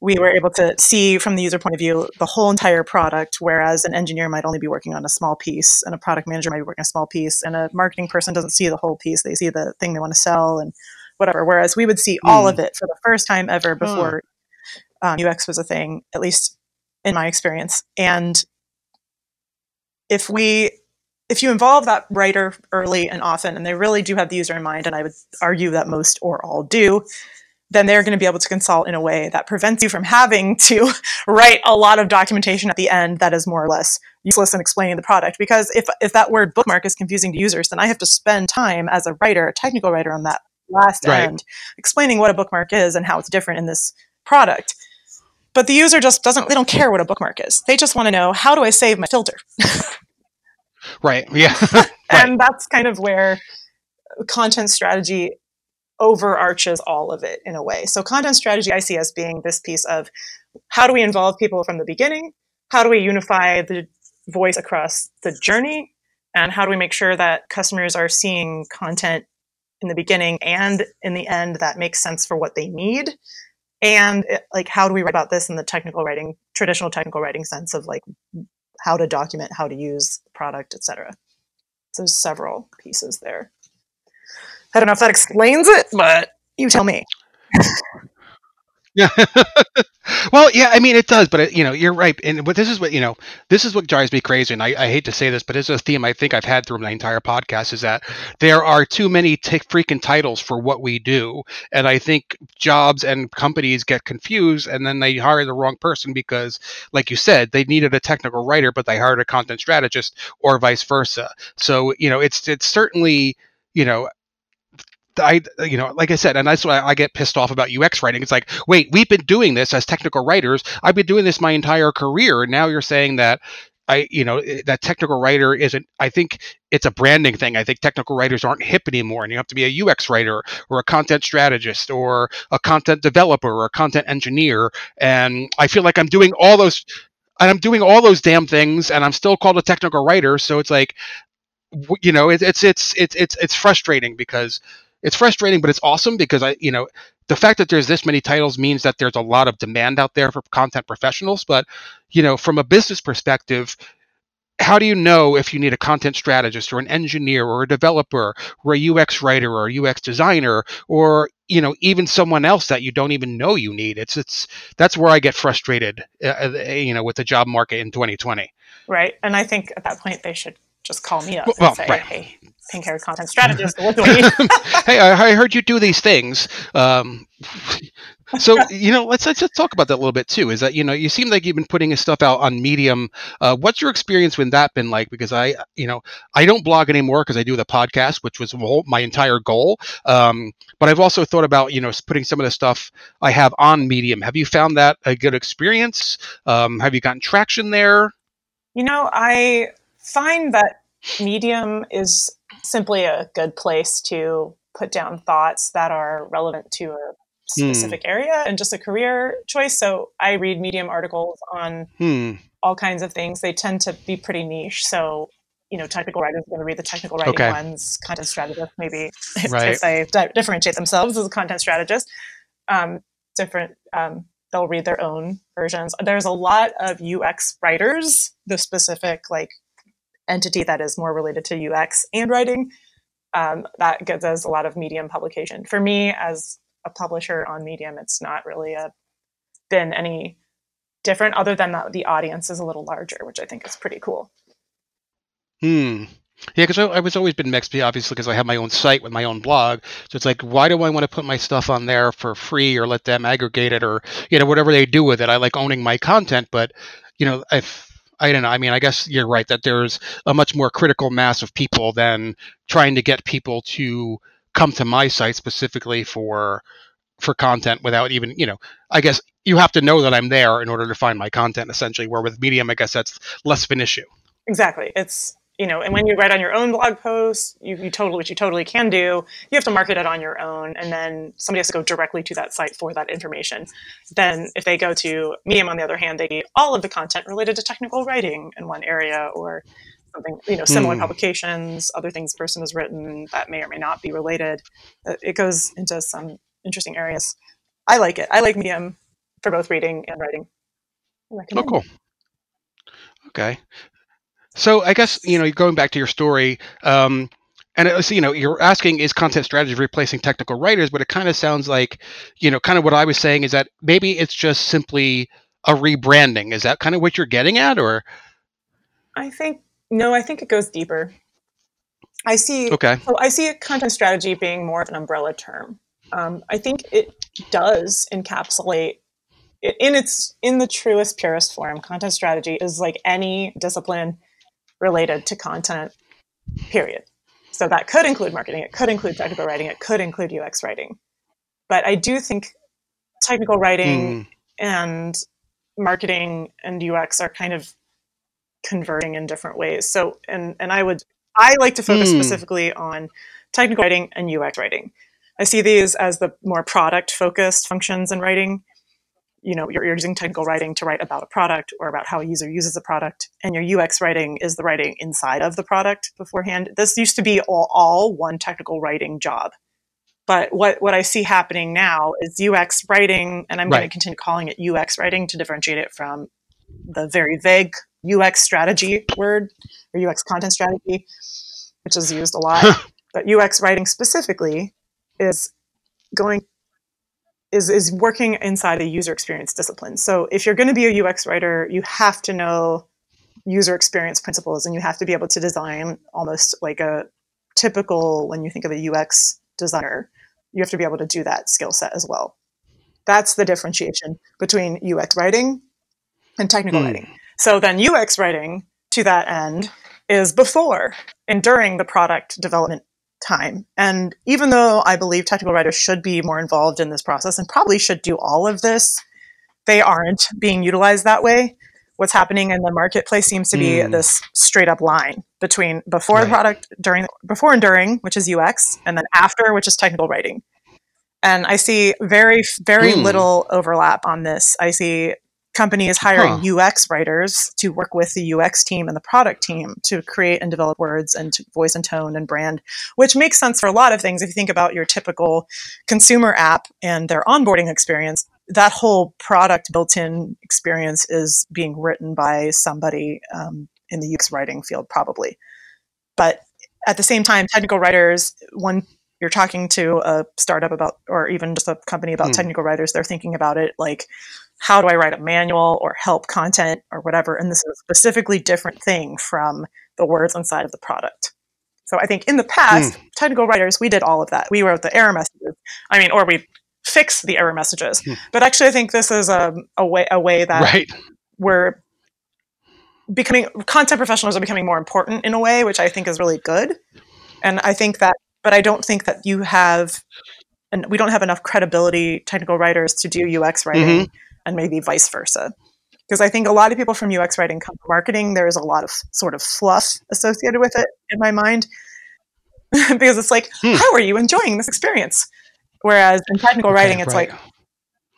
Speaker 3: we were able to see from the user point of view the whole entire product, whereas an engineer might only be working on a small piece, and a product manager might be working on a small piece, and a marketing person doesn't see the whole piece; they see the thing they want to sell and whatever. Whereas we would see all mm. of it for the first time ever before um, UX was a thing, at least in my experience. And if we if you involve that writer early and often, and they really do have the user in mind, and I would argue that most or all do, then they're going to be able to consult in a way that prevents you from having to write a lot of documentation at the end that is more or less useless in explaining the product. Because if, if that word bookmark is confusing to users, then I have to spend time as a writer, a technical writer on that last right. end, explaining what a bookmark is and how it's different in this product. But the user just doesn't, they don't care what a bookmark is. They just want to know, how do I save my filter?
Speaker 2: right. Yeah.
Speaker 3: right. And that's kind of where content strategy overarches all of it in a way. So content strategy I see as being this piece of how do we involve people from the beginning? How do we unify the voice across the journey? And how do we make sure that customers are seeing content in the beginning and in the end that makes sense for what they need? And eh, like, how do we write about this in the technical writing, traditional technical writing sense of like how to document, how to use the product, etc. So there's several pieces there. I don't know if that explains it, but you tell me.
Speaker 2: Yeah. well, yeah, I mean it does, but it, you know, you're right. And but this is what you know, this is what drives me crazy. And I, I hate to say this, but it's a theme I think I've had through my entire podcast is that there are too many t- freaking titles for what we do, and I think jobs and companies get confused, and then they hire the wrong person because, like you said, they needed a technical writer, but they hired a content strategist, or vice versa. So you know, it's it's certainly you know I, you know, like I said, and that's why I get pissed off about UX writing. It's like, wait, we've been doing this as technical writers. I've been doing this my entire career. And now you're saying that I, you know, eh, that technical writer isn't. I think it's a branding thing. I think technical writers aren't hip anymore, and you have to be a UX writer or a content strategist or a content developer or a content engineer. And I feel like I'm doing all those, and I'm doing all those damn things, and I'm still called a technical writer. So it's like, you know, it, it's it's it's it's it's frustrating because it's frustrating, but it's awesome because I, you know, the fact that there's this many titles means that there's a lot of demand out there for content professionals. But, you know, from a business perspective, how do you know if you need a content strategist or an engineer or a developer or a UX writer or a UX designer or you know even someone else that you don't even know you need? It's it's that's where I get frustrated, uh, uh you know, with the job market in 2020.
Speaker 3: Right, and I think at that point they should just call me up
Speaker 2: well,
Speaker 3: and say,
Speaker 2: right.
Speaker 3: "Hey, pink hair content strategist, what do I need?"
Speaker 2: hey, I, I, heard you do these things. Um, so you know, let's let's just talk about that a little bit too. Is that you know, you seem like you've been putting stuff out on Medium. Uh, what's your experience with that been like? Because I, you know, I don't blog anymore because I do the podcast, which was my entire goal. Um, but I've also thought about you know putting some of the stuff I have on Medium. Have you found that a good experience? Um, have you gotten traction there?
Speaker 3: You know, I find that Medium is simply a good place to put down thoughts that are relevant to a hmm. specific hmm. area and just a career choice. So I read Medium articles on
Speaker 2: hmm.
Speaker 3: all kinds of things. They tend to be pretty niche. So, you know, technical writers are going to read the technical writing okay. ones, content strategists, maybe right. if they di- differentiate themselves as a content strategist. Um, different, um, they'll read their own versions. There's a lot of UX writers, the specific like entity that is more related to UX and writing. Um, that gives us a lot of Medium publication. For me, as a publisher on Medium, it's not really a, been any different, other than that the audience is a little larger, which I think is pretty cool.
Speaker 2: Hmm. Yeah, because I, I, was always been mixed, obviously, because I have my own site with my own blog. So it's like, why do I want to put my stuff on there for free or let them aggregate it or you know whatever they do with it? I like owning my content, but you know, if I don't know. I mean, I guess you're right that there's a much more critical mass of people than trying to get people to come to my site specifically for for content without even, you know, I guess you have to know that I'm there in order to find my content essentially, where with Medium, I guess that's less of an issue.
Speaker 3: Exactly. It's you know, and when you write on your own blog post, you, you totally, which you totally can do, you have to market it on your own, and then somebody has to go directly to that site for that information. Then, if they go to Medium, on the other hand, they get all of the content related to technical writing in one area, or something, you know, similar hmm. publications, other things the person has written that may or may not be related. Uh, it goes into some interesting areas. I like it. I like Medium for both reading and writing.
Speaker 2: Oh, cool. Okay. So I guess you know, going back to your story, um, and you know, you're asking is content strategy replacing technical writers, but it kind of sounds like, you know, kind of what I was saying is that maybe it's just simply a rebranding. Is that kind of what you're getting at, or?
Speaker 3: I think no. I think it goes deeper. I see.
Speaker 2: Okay.
Speaker 3: So I see content strategy being more of an umbrella term. Um, I think it does encapsulate in its in the truest purest form content strategy is like any discipline related to content, period. So that could include marketing, it could include technical writing, it could include UX writing. But I do think technical writing mm. and marketing and UX are kind of converting in different ways. So and and I would I like to focus mm. specifically on technical writing and UX writing. I see these as the more product focused functions in writing you know you're, using technical writing to write about a product or about how a user uses a product and your ux writing is the writing inside of the product beforehand. This used to be all, all one technical writing job. But what, what i see happening now is ux writing and i'm right. going to continue calling it ux writing to differentiate it from the very vague ux strategy word or ux content strategy which is used a lot. But ux writing specifically is going is is working inside a user experience discipline. So if you're going to be a UX writer, you have to know user experience principles and you have to be able to design almost like a typical when you think of a UX designer, you have to be able to do that skill set as well. That's the differentiation between UX writing and technical hmm. writing. So then UX writing to that end is before and during the product development time. And even though I believe technical writers should be more involved in this process and probably should do all of this, they aren't being utilized that way. what's happening in the marketplace seems to be
Speaker 2: Mm.
Speaker 3: this straight up line between before the product, during, before and during, which is UX, and then after, which is technical writing. And I see very, very
Speaker 2: Hmm.
Speaker 3: little overlap on this. I see companies hiring
Speaker 2: Huh.
Speaker 3: UX writers to work with the UX team and the product team to create and develop words and voice and tone and brand, which makes sense for a lot of things. If you think about your typical consumer app and their onboarding experience, that whole product built-in experience is being written by somebody um, in the UX writing field, probably. But at the same time, technical writers, when you're talking to a startup about, or even just a company about
Speaker 2: Hmm.
Speaker 3: technical writers, they're thinking about it like, how do I write a manual or help content or whatever? And this is a specifically different thing from the words inside of the product. So I think in the past, hmm. technical writers, we did all of that. We wrote the error messages. I mean, or we fixed the error messages.
Speaker 2: Hmm.
Speaker 3: But actually, I think this is a, a way a way that
Speaker 2: right.
Speaker 3: we're becoming content professionals are becoming more important in a way, which I think is really good. And I think that, but I don't think that you have, and we don't have enough credibility technical writers to do UX writing, mm-hmm. And maybe vice versa. Because I think a lot of people from UX writing come to marketing. There is a lot of sort of fluff associated with it in my mind. because it's like,
Speaker 2: Hmm.
Speaker 3: how are you enjoying this experience? Whereas in technical writing, it's
Speaker 2: right.
Speaker 3: like,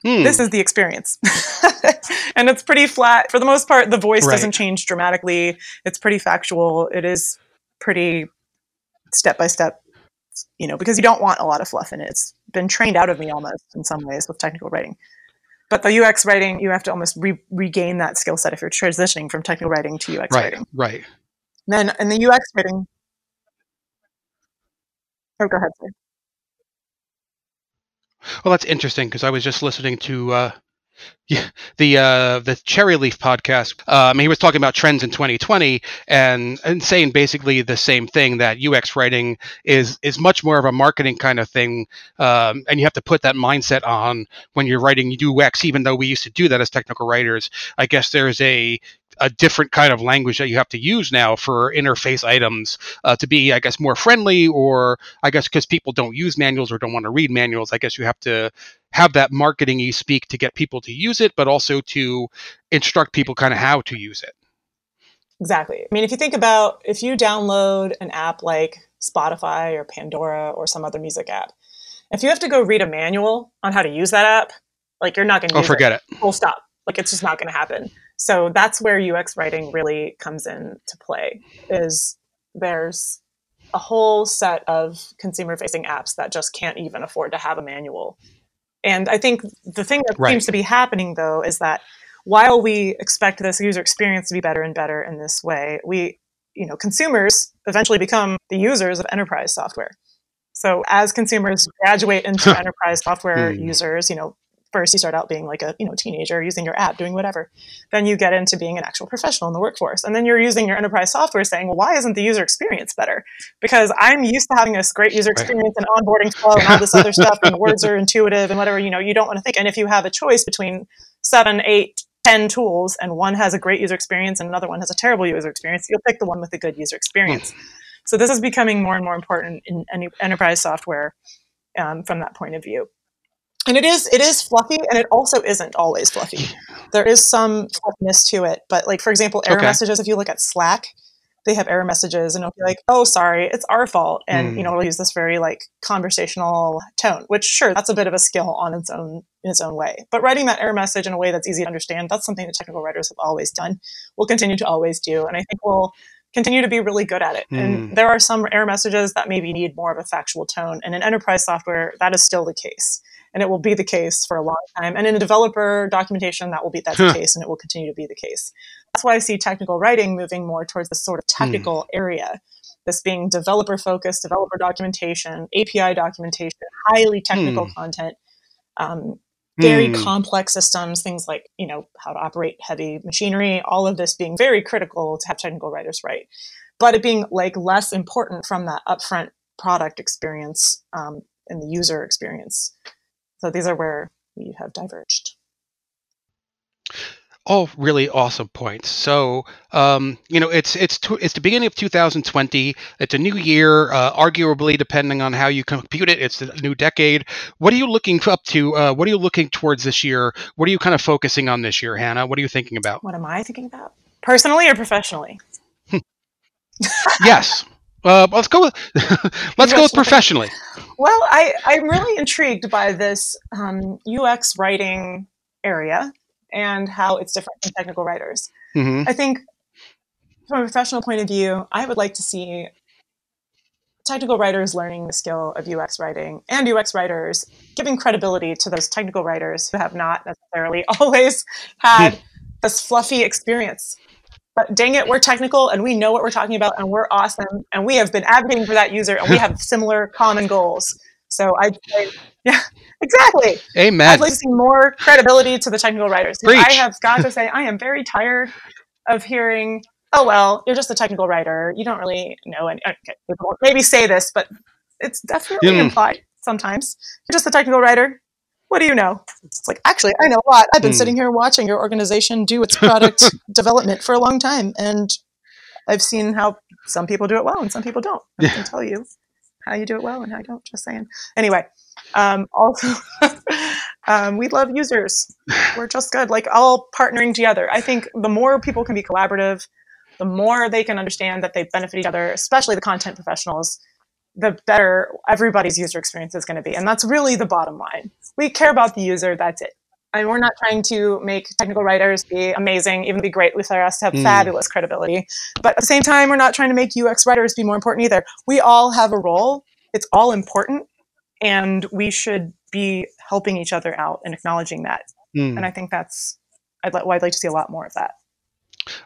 Speaker 2: Hmm.
Speaker 3: this is the experience. and it's pretty flat. For the most part, the voice
Speaker 2: Right.
Speaker 3: doesn't change dramatically. It's pretty factual. It is pretty step by step, you know, because you don't want a lot of fluff in it. It's been trained out of me almost in some ways with technical writing. But the UX writing, you have to almost re- regain that skill set if you're transitioning from technical writing to UX
Speaker 2: right.
Speaker 3: writing.
Speaker 2: Right.
Speaker 3: Then in the UX writing, oh, go ahead. Sir.
Speaker 2: Well, that's interesting because I was just listening to uh, yeah, the uh, the Cherryleaf podcast. Um, he was talking about trends in 2020 and and saying basically the same thing that UX writing is is much more of a marketing kind of thing, um, and you have to put that mindset on when you're writing UX. Even though we used to do that as technical writers, I guess there's a a different kind of language that you have to use now for interface items uh, to be, I guess, more friendly, or I guess because people don't use manuals or don't want to read manuals, I guess you have to have that marketing you speak to get people to use it, but also to instruct people kind of how to use it.
Speaker 3: Exactly. I mean, if you think about if you download an app like Spotify or Pandora or some other music app, if you have to go read a manual on how to use that app, like you're not going to
Speaker 2: Oh, forget it.
Speaker 3: it. Full stop. Like it's just not going to happen. So that's where UX writing really comes in to play. Is there's a whole set of consumer facing apps that just can't even afford to have a manual. And I think the thing that
Speaker 2: Right.
Speaker 3: seems to be happening though is that while we expect this user experience to be better and better in this way, we, you know, consumers eventually become the users of enterprise software. So as consumers graduate into enterprise software
Speaker 2: Hmm.
Speaker 3: users, you know, first you start out being like a you know teenager using your app doing whatever then you get into being an actual professional in the workforce. And then you're using your enterprise software saying well why isn't the user experience better? Because i'm used to having this great user experience and onboarding flow and all this other stuff and words are intuitive and whatever you know you don't want to think. And if you have a choice between seven eight ten tools and one has a great user experience and another one has a terrible user experience you'll pick the one with the good user experience. So this is becoming more and more important in any enterprise software um, from that point of view and it is it is fluffy and it also isn't always fluffy there is some fluffiness to it but like for example error
Speaker 2: Okay.
Speaker 3: messages if you look at slack they have error messages and it'll be like oh sorry it's our fault and
Speaker 2: Hmm.
Speaker 3: you know it'll use this very like conversational tone which sure that's a bit of a skill on its own in its own way but writing that error message in a way that's easy to understand that's something that technical writers have always done will continue to always do and i think we'll continue to be really good at it
Speaker 2: Hmm.
Speaker 3: and there are some error messages that maybe need more of a factual tone and in enterprise software that is still the case and it will be the case for a long time. And in developer documentation, that will be that's
Speaker 2: Huh.
Speaker 3: the case, and it will continue to be the case. That's why I see technical writing moving more towards this sort of technical area, this being developer focused, developer documentation, API documentation, highly technical
Speaker 2: Hmm.
Speaker 3: content. Um, very
Speaker 2: Hmm.
Speaker 3: complex systems, things like you know how to operate heavy machinery, all of this being very critical to have technical writers write, but it being like less important from that upfront product experience um, and the user experience. So these are where we have diverged.
Speaker 2: all really awesome points. So, um, you know, it's it's it's the beginning of 2020. It's a new year, uh, arguably, depending on how you compute it. It's a new decade. What are you looking up to? Uh, what are you looking towards this year? What are you kind of focusing on this year, Hannah? What are you thinking about?
Speaker 3: What am I thinking about? Personally or professionally?
Speaker 2: yes. Uh, let's go with let's go with professionally.
Speaker 3: Well, I, I'm really intrigued by this um, UX writing area and how it's different from technical writers.
Speaker 2: Mm-hmm.
Speaker 3: I think from a professional point of view, I would like to see technical writers learning the skill of UX writing and UX writers giving credibility to those technical writers who have not necessarily always had this fluffy experience. But dang it, we're technical and we know what we're talking about and we're awesome and we have been advocating for that user and we have similar common goals. So I'd say, yeah, exactly.
Speaker 2: Amen.
Speaker 3: I'd like to see more credibility to the technical writers. I have got to say, I am very tired of hearing, oh, well, you're just a technical writer. You don't really know any. Okay, people maybe say this, but it's definitely
Speaker 2: Mm.
Speaker 3: implied sometimes. You're just a technical writer. What do you know? It's like, actually, I know a lot. I've been
Speaker 2: Mm.
Speaker 3: sitting here watching your organization do its product development for a long time, and I've seen how some people do it well and some people don't. I
Speaker 2: Yeah.
Speaker 3: can tell you how you do it well and how you don't. Just saying. Anyway, um, also, um, we love users. We're just good. Like all partnering together. I think the more people can be collaborative, the more they can understand that they benefit each other, especially the content professionals, the better everybody's user experience is going to be. And that's really the bottom line. We care about the user. That's it. And we're not trying to make technical writers be amazing, even be great with us to have
Speaker 2: Mm.
Speaker 3: fabulous credibility. But at the same time, we're not trying to make UX writers be more important either. We all have a role. It's all important. And we should be helping each other out and acknowledging that.
Speaker 2: Mm.
Speaker 3: And I think that's, I'd, well, I'd like to see a lot more of that.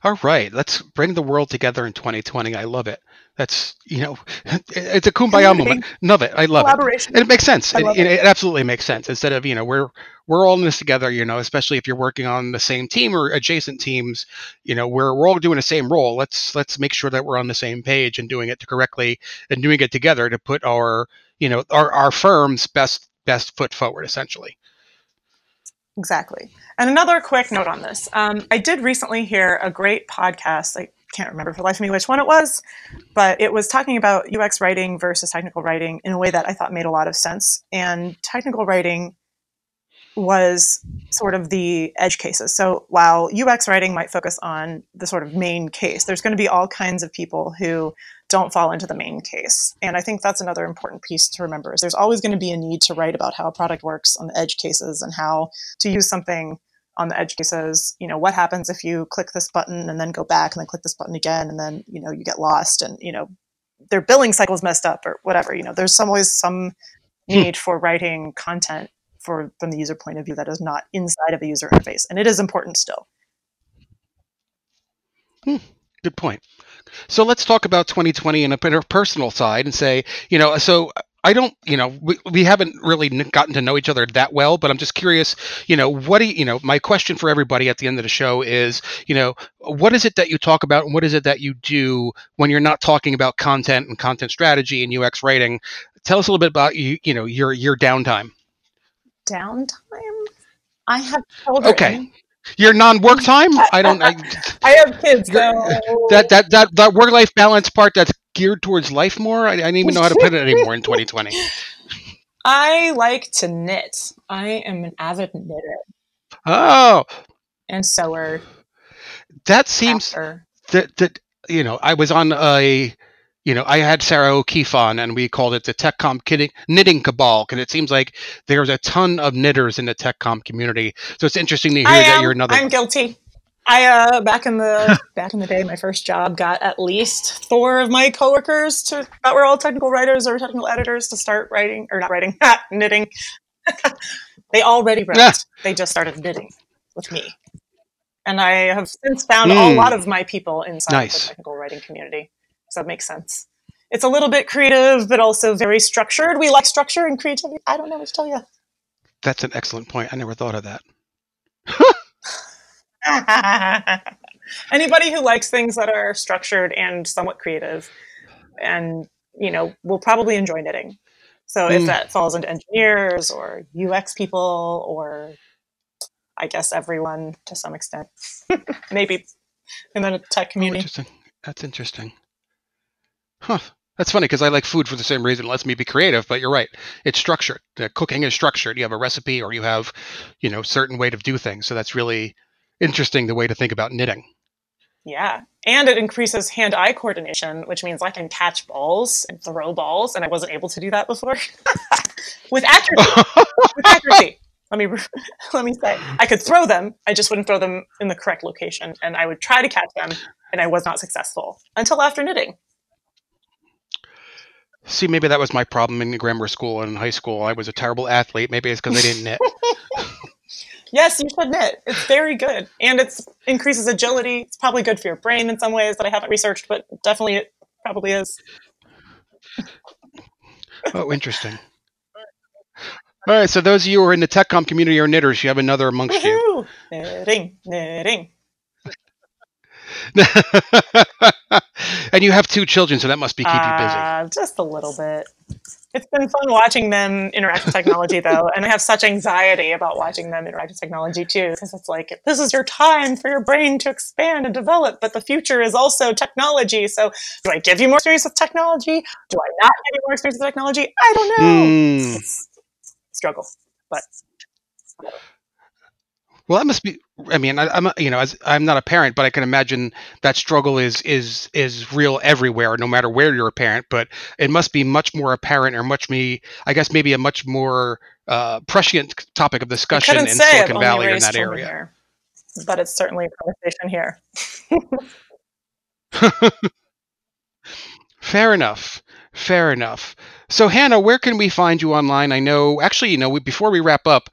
Speaker 2: All right, let's bring the world together in 2020. I love it. That's you know, it's a kumbaya moment. Love it. I love it.
Speaker 3: Collaboration.
Speaker 2: And it makes sense. It, it,
Speaker 3: it.
Speaker 2: absolutely makes sense. Instead of you know we're we're all in this together. You know, especially if you're working on the same team or adjacent teams. You know, we're we're all doing the same role. Let's let's make sure that we're on the same page and doing it correctly and doing it together to put our you know our our firm's best best foot forward. Essentially.
Speaker 3: Exactly. And another quick note on this. Um, I did recently hear a great podcast. I can't remember for the life of me which one it was, but it was talking about UX writing versus technical writing in a way that I thought made a lot of sense. And technical writing was sort of the edge cases. So while UX writing might focus on the sort of main case, there's going to be all kinds of people who don't fall into the main case. And I think that's another important piece to remember is there's always going to be a need to write about how a product works on the edge cases and how to use something on the edge cases, you know, what happens if you click this button and then go back and then click this button again and then, you know, you get lost and, you know, their billing cycle's messed up or whatever. You know, there's some always some hmm. need for writing content for from the user point of view that is not inside of a user interface. And it is important still.
Speaker 2: Hmm, good point. So let's talk about 2020 in a bit of personal side and say, you know, so I don't, you know, we, we haven't really gotten to know each other that well, but I'm just curious, you know, what do you, you know, my question for everybody at the end of the show is, you know, what is it that you talk about and what is it that you do when you're not talking about content and content strategy and UX writing? Tell us a little bit about you, you know, your your downtime.
Speaker 3: Downtime? I have children.
Speaker 2: Okay. Your non-work time? I don't I,
Speaker 3: I have kids, so
Speaker 2: that that that that work-life balance part that's geared towards life more. I, I don't even know how to put it anymore in 2020.
Speaker 3: I like to knit. I am an avid knitter
Speaker 2: Oh,
Speaker 3: and sewer.
Speaker 2: that seems
Speaker 3: after.
Speaker 2: that that you know I was on a you know I had Sarah O'Keefe on and we called it the TechCom kidding, knitting cabal because it seems like there's a ton of knitters in the TechCom community. So it's interesting to hear
Speaker 3: I
Speaker 2: that
Speaker 3: am.
Speaker 2: you're another.
Speaker 3: I'm guilty. I uh back in the back in the day, my first job got at least four of my coworkers to that were all technical writers or technical editors to start writing or not writing, knitting. they already wrote.
Speaker 2: Yeah.
Speaker 3: They just started knitting with me, and I have since found a
Speaker 2: Mm.
Speaker 3: lot of my people inside
Speaker 2: Nice.
Speaker 3: the technical writing community. So it makes sense. It's a little bit creative, but also very structured. We like structure and creativity. I don't know what to tell you.
Speaker 2: That's an excellent point. I never thought of that.
Speaker 3: Anybody who likes things that are structured and somewhat creative, and you know, will probably enjoy knitting. So if
Speaker 2: Mm.
Speaker 3: that falls into engineers or UX people or I guess everyone to some extent, maybe in the tech
Speaker 2: Oh,
Speaker 3: community.
Speaker 2: interesting. That's interesting. Huh. That's funny because I like food for the same reason. It lets me be creative, but you're right. It's structured. The cooking is structured. You have a recipe or you have, you know, certain way to do things. So that's really interesting the way to think about knitting.
Speaker 3: Yeah. And it increases hand eye coordination, which means I can catch balls and throw balls. And I wasn't able to do that before. with accuracy. with accuracy. Let me let me say. I could throw them, I just wouldn't throw them in the correct location. And I would try to catch them, and I was not successful until after knitting.
Speaker 2: See, maybe that was my problem in grammar school and in high school. I was a terrible athlete. Maybe it's because I didn't knit.
Speaker 3: Yes, you should knit. It's very good. And it increases agility. It's probably good for your brain in some ways that I haven't researched, but definitely it probably is.
Speaker 2: Oh, interesting. All right, so those of you who are in the TechCom community or knitters, you have another amongst you.
Speaker 3: Woohoo! Knitting, knitting.
Speaker 2: and you have two children, so that must be keep you busy.
Speaker 3: Uh, just a little bit. It's been fun watching them interact with technology, though, and I have such anxiety about watching them interact with technology too, because it's like this is your time for your brain to expand and develop, but the future is also technology. So, do I give you more experience with technology? Do I not give you more experience with technology? I don't know.
Speaker 2: Hmm.
Speaker 3: It's struggle, but
Speaker 2: Well, that must be. I mean, I, I'm a- you know, as, I'm not a parent, but I can imagine that struggle is is is real everywhere, no matter where you're a parent. But it must be much more apparent, or much me, I guess, maybe a much more uh, prescient topic of discussion in
Speaker 3: couldn't say I've
Speaker 2: Silicon Valley in that area.
Speaker 3: here, but it's certainly a conversation here.
Speaker 2: Fair enough. Fair enough. So, Hannah, where can we find you online? I know, actually, you know, we, before we wrap up,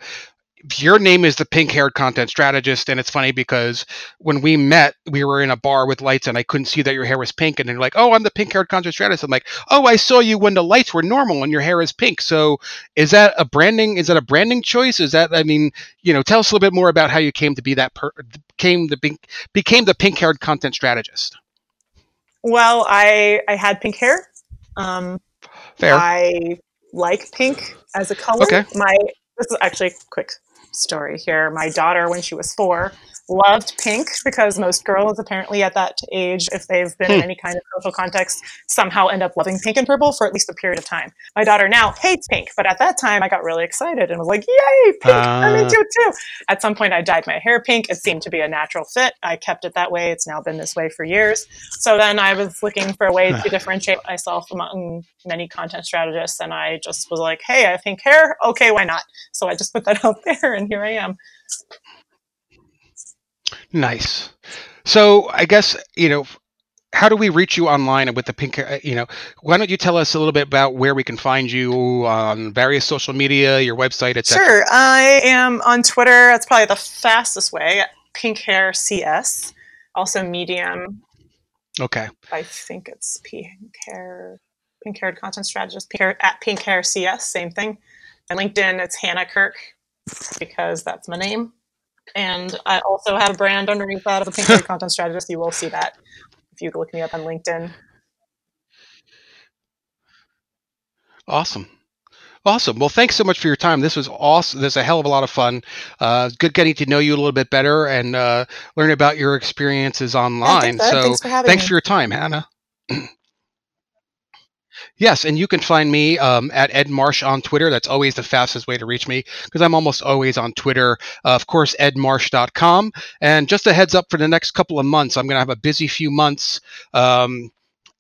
Speaker 2: your name is the pink haired content strategist. And it's funny because when we met, we were in a bar with lights and I couldn't see that your hair was pink. And they're like, oh, I'm the pink haired content strategist. I'm like, oh, I saw you when the lights were normal and your hair is pink. So, is that a branding? Is that a branding choice? Is that, I mean, you know, tell us a little bit more about how you came to be that, per- came the pink, became the pink haired content strategist.
Speaker 3: Well, I I had pink hair. Um,
Speaker 2: Fair.
Speaker 3: I like pink as a color.
Speaker 2: Okay.
Speaker 3: My this is actually quick story here. My daughter, when she was four, loved pink because most girls apparently at that age, if they've been in
Speaker 2: Hmm.
Speaker 3: any kind of social context, somehow end up loving pink and purple for at least a period of time. My daughter now hates pink, but at that time I got really excited and was like, "Yay, pink! I'm
Speaker 2: Ah.
Speaker 3: into it too." At some point, I dyed my hair pink. It seemed to be a natural fit. I kept it that way. It's now been this way for years. So then I was looking for a way to differentiate myself among many content strategists, and I just was like, "Hey, I have pink hair. Okay, why not?" So I just put that out there, and here I am.
Speaker 2: Nice. So I guess you know, how do we reach you online with the pink? uh, You know, why don't you tell us a little bit about where we can find you on various social media, your website, etc.
Speaker 3: Sure, I am on Twitter. That's probably the fastest way. Pink hair CS. Also Medium.
Speaker 2: Okay.
Speaker 3: I think it's pink hair, pink haired content strategist. Pink hair, at pink hair CS. Same thing. And LinkedIn, it's Hannah Kirk because that's my name. And I also have a brand underneath that of a pink content strategist. You will see that if you look me up on LinkedIn.
Speaker 2: Awesome. Awesome. Well, thanks so much for your time. This was awesome. This is a hell of a lot of fun. Uh, good getting to know you a little bit better and uh, learn about your experiences online.
Speaker 3: Ed.
Speaker 2: so
Speaker 3: Thanks for having
Speaker 2: thanks for your time, Hannah. Yes, and you can find me um, at Ed Marsh on Twitter. That's always the fastest way to reach me because I'm almost always on Twitter. Uh, of course, edmarsh.com. And just a heads up for the next couple of months, I'm going to have a busy few months. Um,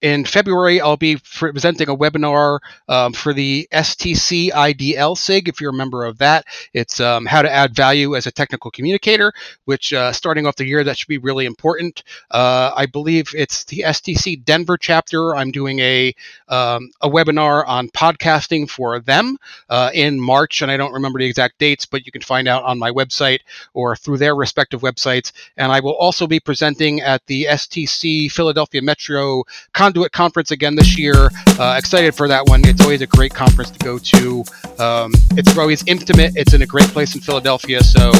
Speaker 2: in February, I'll be presenting a webinar um, for the STC IDL SIG. If you're a member of that, it's um, how to add value as a technical communicator. Which uh, starting off the year, that should be really important. Uh, I believe it's the STC Denver chapter. I'm doing a um, a webinar on podcasting for them uh, in March, and I don't remember the exact dates, but you can find out on my website or through their respective websites. And I will also be presenting at the STC Philadelphia Metro Conduit Conference again this year. Uh, excited for that one. It's always a great conference to go to. Um, it's always intimate. It's in a great place in Philadelphia. So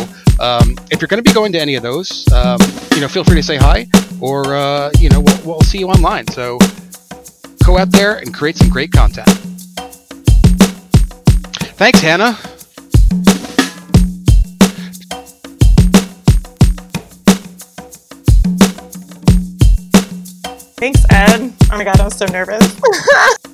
Speaker 2: um, if you're going to be going to any of those, um, you know, feel free to say hi, or uh, you know, we'll, we'll see you online. So go out there and create some great content. Thanks, Hannah.
Speaker 3: Thanks, Ed. Oh my god, I'm so nervous.